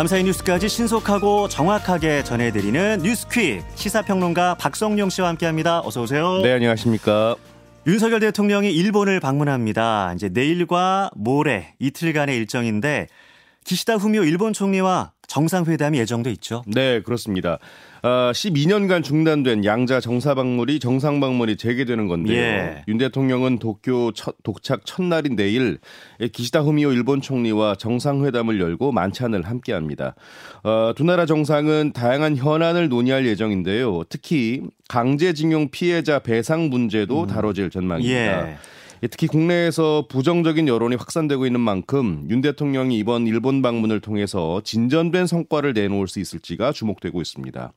밤사이 뉴스까지 신속하고 정확하게 전해드리는 뉴스퀵 시사평론가 박성용 씨와 함께합니다. 어서 오세요. 네, 안녕하십니까. 윤석열 대통령이 일본을 방문합니다. 이제 내일과 모레 이틀간의 일정인데 기시다 후미오 일본 총리와 정상회담이 예정돼 있죠. 네, 그렇습니다. 아, 12년간 중단된 양자 정사방문이 정상방문이 재개되는 건데요. 예. 윤 대통령은 도쿄 첫, 도착 첫날인 내일 기시다 후미오 일본 총리와 정상회담을 열고 만찬을 함께합니다. 어, 두 나라 정상은 다양한 현안을 논의할 예정인데요. 특히 강제징용 피해자 배상 문제도 음. 다뤄질 전망입니다. 예. 예, 특히 국내에서 부정적인 여론이 확산되고 있는 만큼 윤 대통령이 이번 일본 방문을 통해서 진전된 성과를 내놓을 수 있을지가 주목되고 있습니다.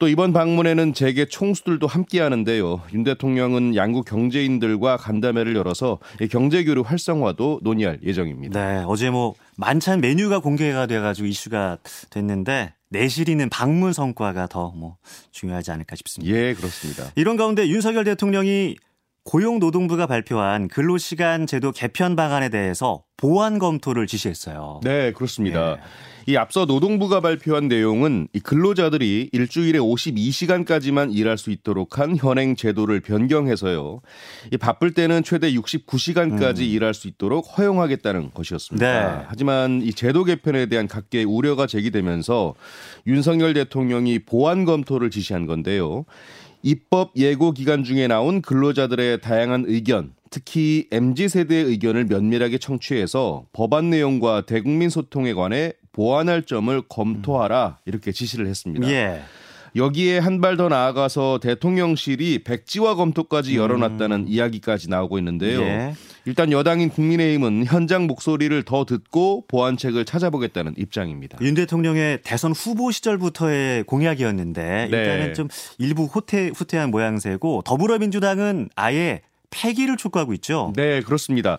또 이번 방문에는 재계 총수들도 함께 하는데요. 윤 대통령은 양국 경제인들과 간담회를 열어서 경제 교류 활성화도 논의할 예정입니다. 네, 어제 뭐 만찬 메뉴가 공개가 돼 가지고 이슈가 됐는데 내실이는 방문 성과가 더 뭐 중요하지 않을까 싶습니다. 예, 그렇습니다. 이런 가운데 윤석열 대통령이 고용노동부가 발표한 근로시간 제도 개편 방안에 대해서 보완 검토를 지시했어요. 네, 그렇습니다. 네. 이 앞서 노동부가 발표한 내용은 이 근로자들이 일주일에 52시간까지만 일할 수 있도록 한 현행 제도를 변경해서요. 이 바쁠 때는 최대 69시간까지 음. 일할 수 있도록 허용하겠다는 것이었습니다. 네. 하지만 이 제도 개편에 대한 각계의 우려가 제기되면서 윤석열 대통령이 보완 검토를 지시한 건데요. 입법 예고 기간 중에 나온 근로자들의 다양한 의견, 특히 MZ 세대의 의견을 면밀하게 청취해서 법안 내용과 대국민 소통에 관해 보완할 점을 검토하라 이렇게 지시를 했습니다. 예. 여기에 한 발 더 나아가서 대통령실이 백지화 검토까지 음. 열어놨다는 음. 이야기까지 나오고 있는데요. 예. 일단 여당인 국민의힘은 현장 목소리를 더 듣고 보완책을 찾아보겠다는 입장입니다. 윤 대통령의 대선 후보 시절부터의 공약이었는데 네. 일단은 좀 일부 후퇴, 후퇴한 모양새고 더불어민주당은 아예 폐기를 촉구하고 있죠. 네, 그렇습니다.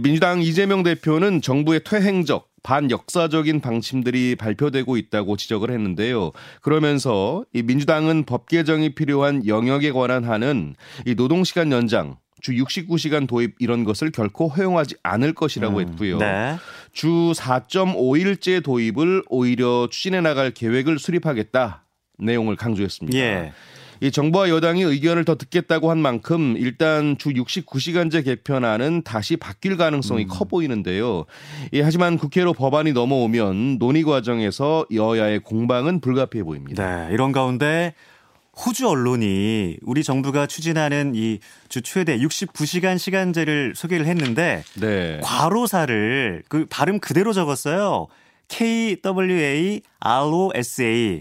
민주당 이재명 대표는 정부의 퇴행적 반역사적인 방침들이 발표되고 있다고 지적을 했는데요. 그러면서 이 민주당은 법 개정이 필요한 영역에 관한 한은 이 노동시간 연장, 주 69시간 도입 이런 것을 결코 허용하지 않을 것이라고 음, 했고요. 네. 주 4.5일제 도입을 오히려 추진해 나갈 계획을 수립하겠다 내용을 강조했습니다. 예. 이 정부와 여당이 의견을 더 듣겠다고 한 만큼 일단 주 69시간제 개편안은 다시 바뀔 가능성이 음. 커 보이는데요. 예, 하지만 국회로 법안이 넘어오면 논의 과정에서 여야의 공방은 불가피해 보입니다. 네, 이런 가운데 호주 언론이 우리 정부가 추진하는 이 주 최대 69시간 시간제를 소개를 했는데 네. 과로사를 그 발음 그대로 적었어요. KWA-ROSA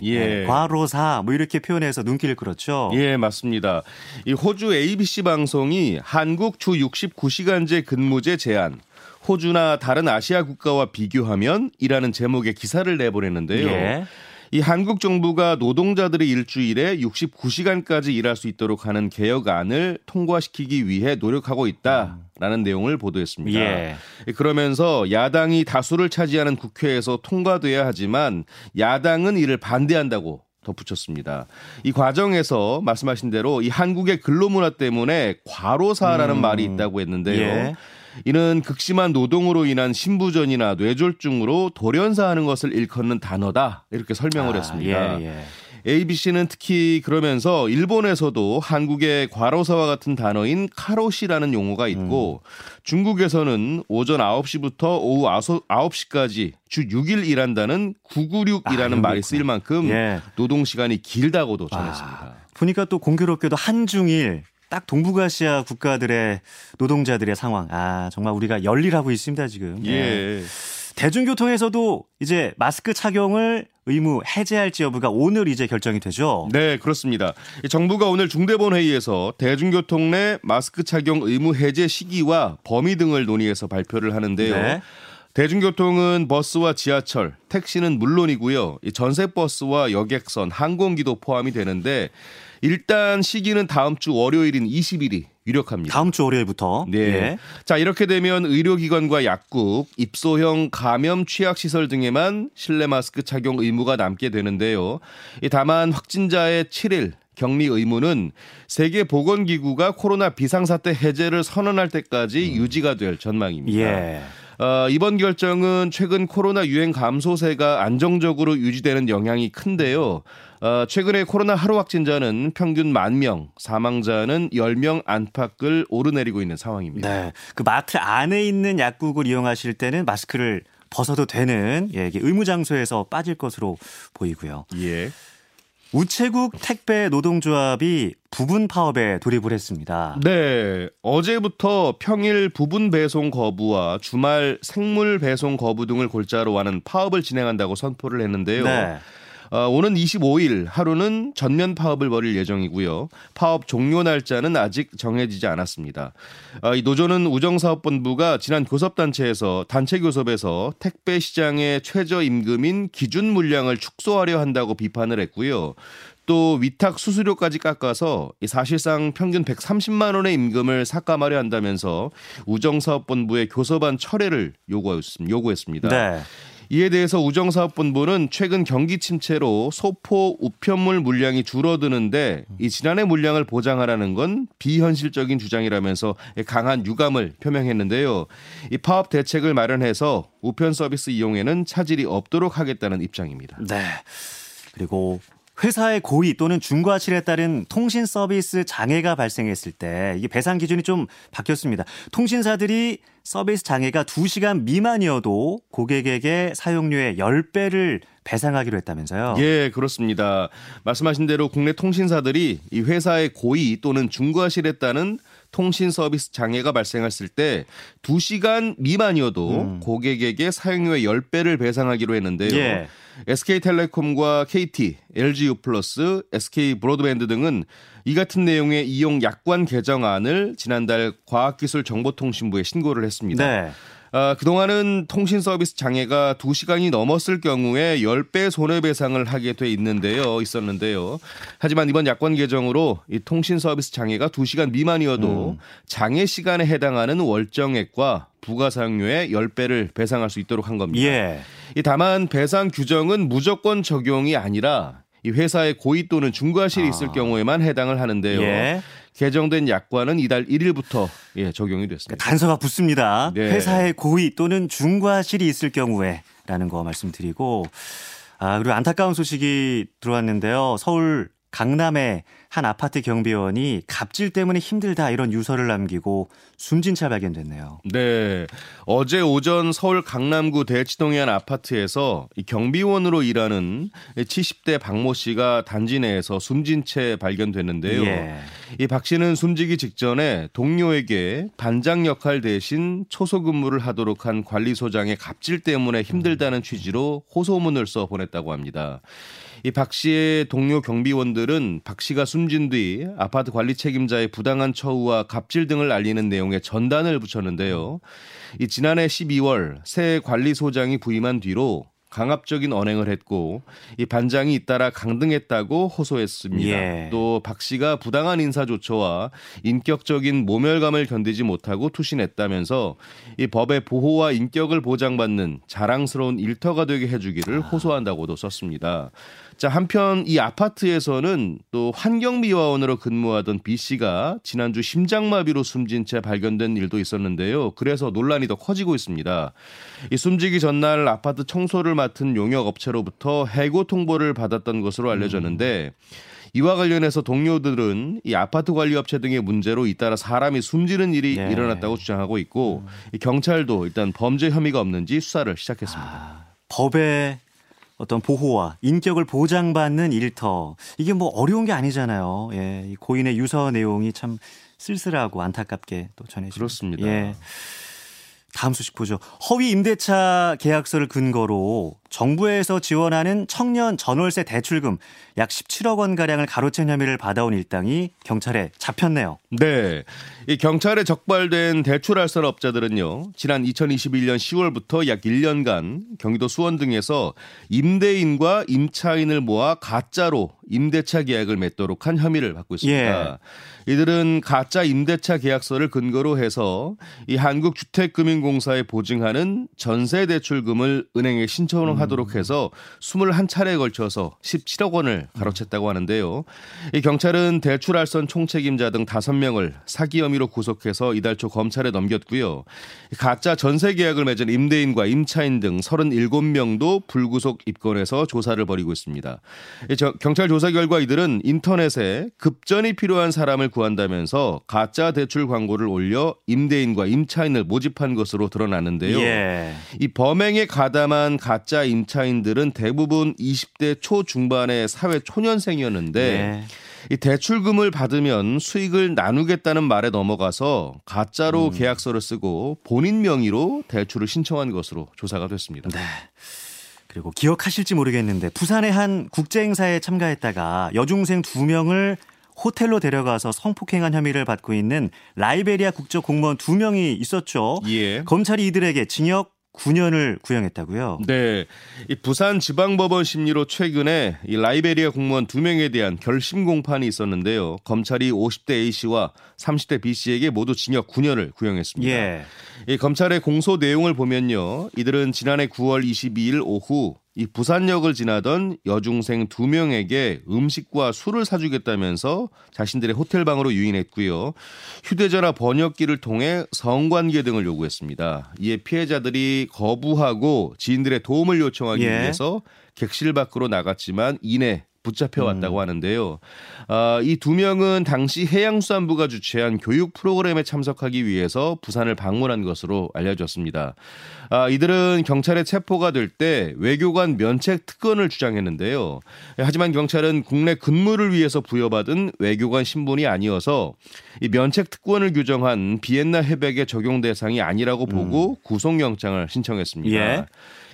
예. 네, 과로사 뭐 이렇게 표현해서 눈길을 끌었죠. 예, 맞습니다. 이 호주 ABC 방송이 한국 주 69시간제 근무제 제한 호주나 다른 아시아 국가와 비교하면 이라는 제목의 기사를 내보냈는데요. 예. 이 한국 정부가 노동자들이 일주일에 69시간까지 일할 수 있도록 하는 개혁안을 통과시키기 위해 노력하고 있다라는 음. 내용을 보도했습니다. 예. 그러면서 야당이 다수를 차지하는 국회에서 통과돼야 하지만 야당은 이를 반대한다고 덧붙였습니다. 이 과정에서 말씀하신 대로 이 한국의 근로문화 때문에 과로사라는 음. 말이 있다고 했는데요. 예. 이는 극심한 노동으로 인한 신부전이나 뇌졸중으로 돌연사하는 것을 일컫는 단어다 이렇게 설명을 아, 했습니다. 예, 예. ABC는 특히 그러면서 일본에서도 한국의 과로사와 같은 단어인 카로시라는 용어가 있고 음. 중국에서는 오전 9시부터 오후 9시까지 주 6일 일한다는 996이라는 아, 말이 쓰일 만큼 예. 노동 시간이 길다고도 전했습니다. 아, 보니까 또 공교롭게도 한중일 딱 동북아시아 국가들의 노동자들의 상황. 아, 정말 우리가 열일하고 있습니다, 지금. 예. 네. 대중교통에서도 이제 마스크 착용을 의무 해제할지 여부가 오늘 이제 결정이 되죠. 네, 그렇습니다. 정부가 오늘 중대본 회의에서 대중교통 내 마스크 착용 의무 해제 시기와 범위 등을 논의해서 발표를 하는데요. 네. 대중교통은 버스와 지하철, 택시는 물론이고요. 전세 버스와 여객선, 항공기도 포함이 되는데 일단 시기는 다음 주 월요일인 20일이 유력합니다. 다음 주 월요일부터. 네. 예. 자, 이렇게 되면 의료기관과 약국, 입소형 감염 취약시설 등에만 실내 마스크 착용 의무가 남게 되는데요. 다만 확진자의 7일 격리 의무는 세계보건기구가 코로나 비상사태 해제를 선언할 때까지 음. 유지가 될 전망입니다. 예. 어, 이번 결정은 최근 코로나 유행 감소세가 안정적으로 유지되는 영향이 큰데요. 어, 최근에 코로나 하루 확진자는 평균 만 명, 사망자는 10명 안팎을 오르내리고 있는 상황입니다. 네. 그 마트 안에 있는 약국을 이용하실 때는 마스크를 벗어도 되는 예, 의무 장소에서 빠질 것으로 보이고요. 예. 우체국 택배 노동조합이 부분 파업에 돌입을 했습니다. 네. 어제부터 평일 부분 배송 거부와 주말 생물 배송 거부 등을 골자로 하는 파업을 진행한다고 선포를 했는데요. 네. 어, 오는 25일 하루는 전면 파업을 벌일 예정이고요. 파업 종료 날짜는 아직 정해지지 않았습니다. 어, 이 노조는 우정사업본부가 지난 교섭단체에서 단체 교섭에서 택배 시장의 최저 임금인 기준 물량을 축소하려 한다고 비판을 했고요. 또 위탁 수수료까지 깎아서 사실상 평균 130만 원의 임금을 삭감하려 한다면서 우정사업본부의 교섭안 철회를 요구했습니다. 네. 이에 대해서 우정사업본부는 최근 경기 침체로 소포 우편물 물량이 줄어드는데 이 지난해 물량을 보장하라는 건 비현실적인 주장이라면서 강한 유감을 표명했는데요. 이 파업 대책을 마련해서 우편 서비스 이용에는 차질이 없도록 하겠다는 입장입니다. 네. 그리고 회사의 고의 또는 중과실에 따른 통신 서비스 장애가 발생했을 때 이게 배상 기준이 좀 바뀌었습니다. 통신사들이 서비스 장애가 2시간 미만이어도 고객에게 사용료의 10배를 배상하기로 했다면서요? 예, 그렇습니다. 말씀하신 대로 국내 통신사들이 이 회사의 고의 또는 중과실에 따른 통신 서비스 장애가 발생했을 때 2시간 미만이어도 음. 고객에게 사용료의 10배를 배상하기로 했는데요. 예. SK텔레콤과 KT, LGU 플러스, SK 브로드밴드 등은 이 같은 내용의 이용 약관 개정안을 지난달 과학기술정보통신부에 신고를 했습니다. 네. 아, 그동안은 통신 서비스 장애가 2시간이 넘었을 경우에 10배 손해배상을 하게 돼 있는데요. 있었는데요. 하지만 이번 약관 개정으로 이 통신 서비스 장애가 2시간 미만이어도 음. 장애 시간에 해당하는 월정액과 부가사용료의 10배를 배상할 수 있도록 한 겁니다. 예. 다만 배상 규정은 무조건 적용이 아니라 이 회사의 고의 또는 중과실이 있을 아. 경우에만 해당을 하는데요. 예. 개정된 약관은 이달 1일부터 예, 적용이 됐습니다. 그러니까 단서가 붙습니다. 네. 회사의 고의 또는 중과실이 있을 경우에라는 거 말씀드리고 아, 그리고 안타까운 소식이 들어왔는데요. 서울 강남의 한 아파트 경비원이 갑질 때문에 힘들다 이런 유서를 남기고 숨진 채 발견됐네요. 네. 어제 오전 서울 강남구 대치동의 한 아파트에서 경비원으로 일하는 70대 박모 씨가 단지 내에서 숨진 채 발견됐는데요. 예. 이박 씨는 숨지기 직전에 동료에게 반장 역할 대신 초소 근무를 하도록 한 관리소장의 갑질 때문에 힘들다는 취지로 호소문을 써 보냈다고 합니다. 이 박 씨의 동료 경비원들은 박 씨가 숨진 뒤 아파트 관리 책임자의 부당한 처우와 갑질 등을 알리는 내용의 전단을 붙였는데요. 이 지난해 12월 새 관리소장이 부임한 뒤로 강압적인 언행을 했고 이 반장이 잇따라 강등했다고 호소했습니다. 예. 또박 씨가 부당한 인사 조처와 인격적인 모멸감을 견디지 못하고 투신했다면서 이 법의 보호와 인격을 보장받는 자랑스러운 일터가 되게 해주기를 아. 호소한다고도 썼습니다. 자, 한편 이 아파트에서는 또 환경미화원으로 근무하던 B 씨가 지난주 심장마비로 숨진 채 발견된 일도 있었는데요. 그래서 논란이 더 커지고 있습니다. 이 숨지기 전날 아파트 청소를 맡은 용역 업체로부터 해고 통보를 받았던 것으로 알려졌는데 이와 관련해서 동료들은 이 아파트 관리 업체 등의 문제로 잇따라 사람이 숨지는 일이 네. 일어났다고 주장하고 있고 음. 경찰도 일단 범죄 혐의가 없는지 수사를 시작했습니다. 아, 법에 어떤 보호와 인격을 보장받는 일터 이게 뭐 어려운 게 아니잖아요. 예, 이 고인의 유서 내용이 참 쓸쓸하고 안타깝게 또 전해지고 그렇습니다. 예. 다음 소식 보죠. 허위 임대차 계약서를 근거로 정부에서 지원하는 청년 전월세 대출금 약 17억 원 가량을 가로챈 혐의를 받아온 일당이 경찰에 잡혔네요. 네. 이 경찰에 적발된 대출알선 업자들은요. 지난 2021년 10월부터 약 1년간 경기도 수원 등에서 임대인과 임차인을 모아 가짜로 임대차 계약을 맺도록 한 혐의를 받고 있습니다. 예. 이들은 가짜 임대차 계약서를 근거로 해서 이 한국주택금융공사에 보증하는 전세 대출금을 은행에 신청 하도록 해서 21차례에 걸쳐서 17억 원을 가로챘다고 하는데요. 이 경찰은 대출 알선 총책임자 등 5명을 사기 혐의로 구속해서 이달 초 검찰에 넘겼고요. 가짜 전세 계약을 맺은 임대인과 임차인 등 37명도 불구속 입건해서 조사를 벌이고 있습니다. 경찰 조사 결과 이들은 인터넷에 급전이 필요한 사람을 구한다면서 가짜 대출 광고를 올려 임대인과 임차인을 모집한 것으로 드러났는데요. 예. 이 범행에 가담한 가짜 임차인들은 대부분 20대 초중반의 사회 초년생이었는데 예. 이 대출금을 받으면 수익을 나누겠다는 말에 넘어가서 가짜로 음. 계약서를 쓰고 본인 명의로 대출을 신청한 것으로 조사가 됐습니다. 네. 그리고 기억하실지 모르겠는데 부산의 한 국제 행사에 참가했다가 여중생 두 명을 호텔로 데려가서 성폭행한 혐의를 받고 있는 라이베리아 국적 공무원 두 명이 있었죠. 예. 검찰이 이들에게 징역 9년을 구형했다고요? 네. 이 부산 지방법원 심리로 최근에 이 라이베리아 공무원 두 명에 대한 결심 공판이 있었는데요. 검찰이 50대 A 씨와 30대 B 씨에게 모두 징역 9년을 구형했습니다. 예. 이 검찰의 공소 내용을 보면요. 이들은 지난해 9월 22일 오후 이 부산역을 지나던 여중생 두 명에게 음식과 술을 사주겠다면서 자신들의 호텔 방으로 유인했고요. 휴대전화 번역기를 통해 성관계 등을 요구했습니다. 이에 피해자들이 거부하고 지인들의 도움을 요청하기 예. 위해서 객실 밖으로 나갔지만 이내 붙잡혀 왔다고 음. 하는데요. 아, 이 두 명은 당시 해양수산부가 주최한 교육 프로그램에 참석하기 위해서 부산을 방문한 것으로 알려졌습니다. 아, 이들은 경찰에 체포가 될 때 외교관 면책 특권을 주장했는데요. 하지만 경찰은 국내 근무를 위해서 부여받은 외교관 신분이 아니어서 이 면책 특권을 규정한 비엔나 협약의 적용 대상이 아니라고 보고 음. 구속영장을 신청했습니다. 예.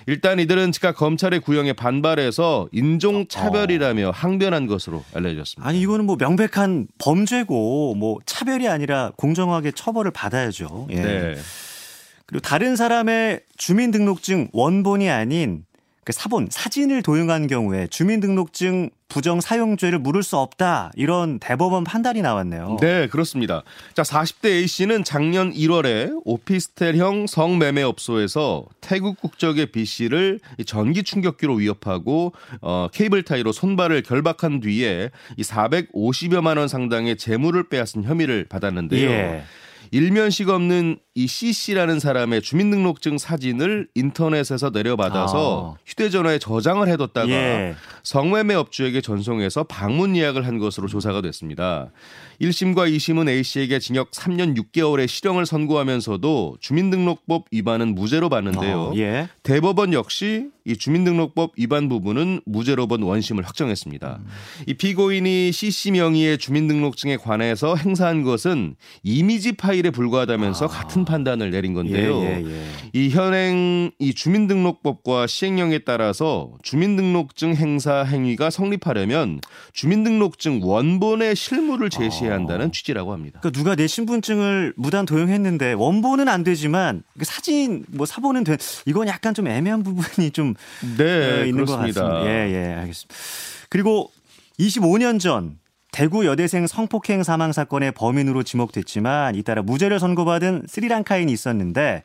일단 이들은 즉각 검찰의 구형에 반발해서 인종 차별이라며 어. 항변한 것으로 알려졌습니다. 아니 이거는 뭐 명백한 범죄고 뭐 차별이 아니라 공정하게 처벌을 받아야죠. 예. 네. 그리고 다른 사람의 주민등록증 원본이 아닌 그 사본 사진을 도용한 경우에 주민등록증 부정 사용죄를 물을 수 없다 이런 대법원 판단이 나왔네요. 네, 그렇습니다. 자, 40대 A 씨는 작년 1월에 오피스텔형 성매매업소에서 태국 국적의 B 씨를 전기 충격기로 위협하고 어, 케이블 타이로 손발을 결박한 뒤에 이 450여만 원 상당의 재물을 빼앗은 혐의를 받았는데요. 예. 일면식 없는 이 C씨라는 사람의 주민등록증 사진을 인터넷에서 내려받아서 아. 휴대전화에 저장을 해뒀다가 예. 성매매 업주에게 전송해서 방문 예약을 한 것으로 조사가 됐습니다. 1심과 2심은 A씨에게 징역 3년 6개월의 실형을 선고하면서도 주민등록법 위반은 무죄로 봤는데요. 어, 예. 대법원 역시 이 주민등록법 위반 부분은 무죄로 본 원심을 확정했습니다. 음. 이 피고인이 C씨 명의의 주민등록증에 관해서 행사한 것은 이미지 파일에 불과하다면서 아. 같은 판단을 내린 건데요. 예, 예, 예. 이 현행 이 주민등록법과 시행령에 따라서 주민등록증 행사 행위가 성립하려면 주민등록증 원본의 실물을 제시해야 한다는 아. 취지라고 합니다. 그러니까 누가 내 신분증을 무단 도용했는데 원본은 안 되지만 그 사진 뭐 사본은 돼. 이건 약간 좀 애매한 부분이 좀 네, 어, 있는 그렇습니다. 것 같습니다. 예, 예, 알겠습니다. 그리고 25년 전 대구 여대생 성폭행 사망 사건의 범인으로 지목됐지만 잇따라 무죄를 선고받은 스리랑카인이 있었는데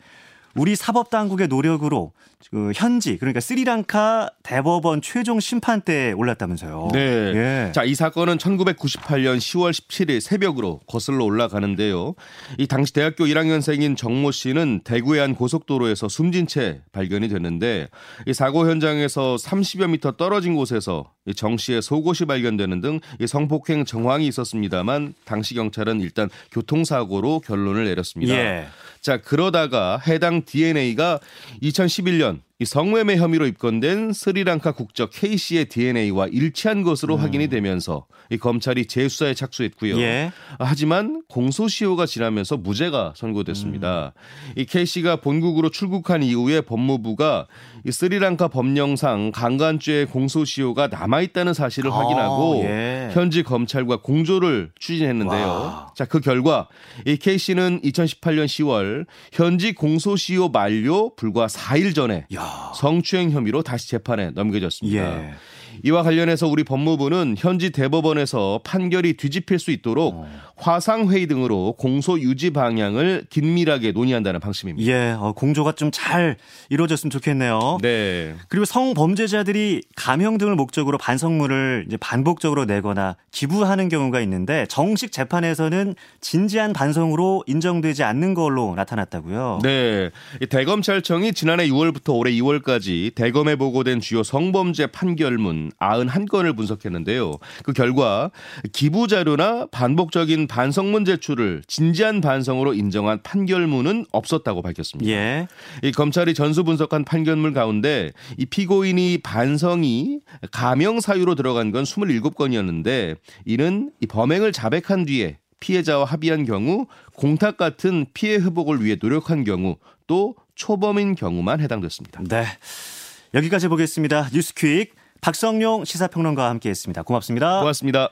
우리 사법 당국의 노력으로 그 현지 그러니까 스리랑카 대법원 최종 심판대에 올랐다면서요. 네. 예. 자, 이 사건은 1998년 10월 17일 새벽으로 거슬러 올라가는데요. 이 당시 대학교 1학년생인 정모 씨는 대구의 한 고속도로에서 숨진 채 발견이 됐는데 이 사고 현장에서 30여 미터 떨어진 곳에서 정 씨의 속옷이 발견되는 등 성폭행 정황이 있었습니다만 당시 경찰은 일단 교통사고로 결론을 내렸습니다. 예. 자, 그러다가 해당 DNA가 2011년 이 성매매 혐의로 입건된 스리랑카 국적 K 씨의 DNA와 일치한 것으로 음. 확인이 되면서 이 검찰이 재수사에 착수했고요. 예. 하지만 공소시효가 지나면서 무죄가 선고됐습니다. 음. 이 K 씨가 본국으로 출국한 이후에 법무부가 이 스리랑카 법령상 강간죄 공소시효가 남아 있다는 사실을 아, 확인하고 예. 현지 검찰과 공조를 추진했는데요. 와. 자, 그 결과 이 K 씨는 2018년 10월 현지 공소시효 만료 불과 4일 전에 야. 성추행 혐의로 다시 재판에 넘겨졌습니다. 예. 이와 관련해서 우리 법무부는 현지 대법원에서 판결이 뒤집힐 수 있도록 어. 화상회의 등으로 공소 유지 방향을 긴밀하게 논의한다는 방침입니다. 예, 어, 공조가 좀 잘 이루어졌으면 좋겠네요. 네. 그리고 성범죄자들이 감형 등을 목적으로 반성문을 이제 반복적으로 내거나 기부하는 경우가 있는데 정식 재판에서는 진지한 반성으로 인정되지 않는 걸로 나타났다고요. 네. 대검찰청이 지난해 6월부터 올해 2월까지 대검에 보고된 주요 성범죄 판결문 91건을 분석했는데요. 그 결과 기부 자료나 반복적인 반성문 제출을 진지한 반성으로 인정한 판결문은 없었다고 밝혔습니다. 예. 이 검찰이 전수 분석한 판결문 가운데 이 피고인이 반성이 가명 사유로 들어간 건 27건이었는데 이는 이 범행을 자백한 뒤에 피해자와 합의한 경우 공탁 같은 피해 회복을 위해 노력한 경우 또 초범인 경우만 해당됐습니다. 네. 여기까지 보겠습니다. 뉴스퀵 박성용 시사평론가와 함께했습니다. 고맙습니다. 고맙습니다.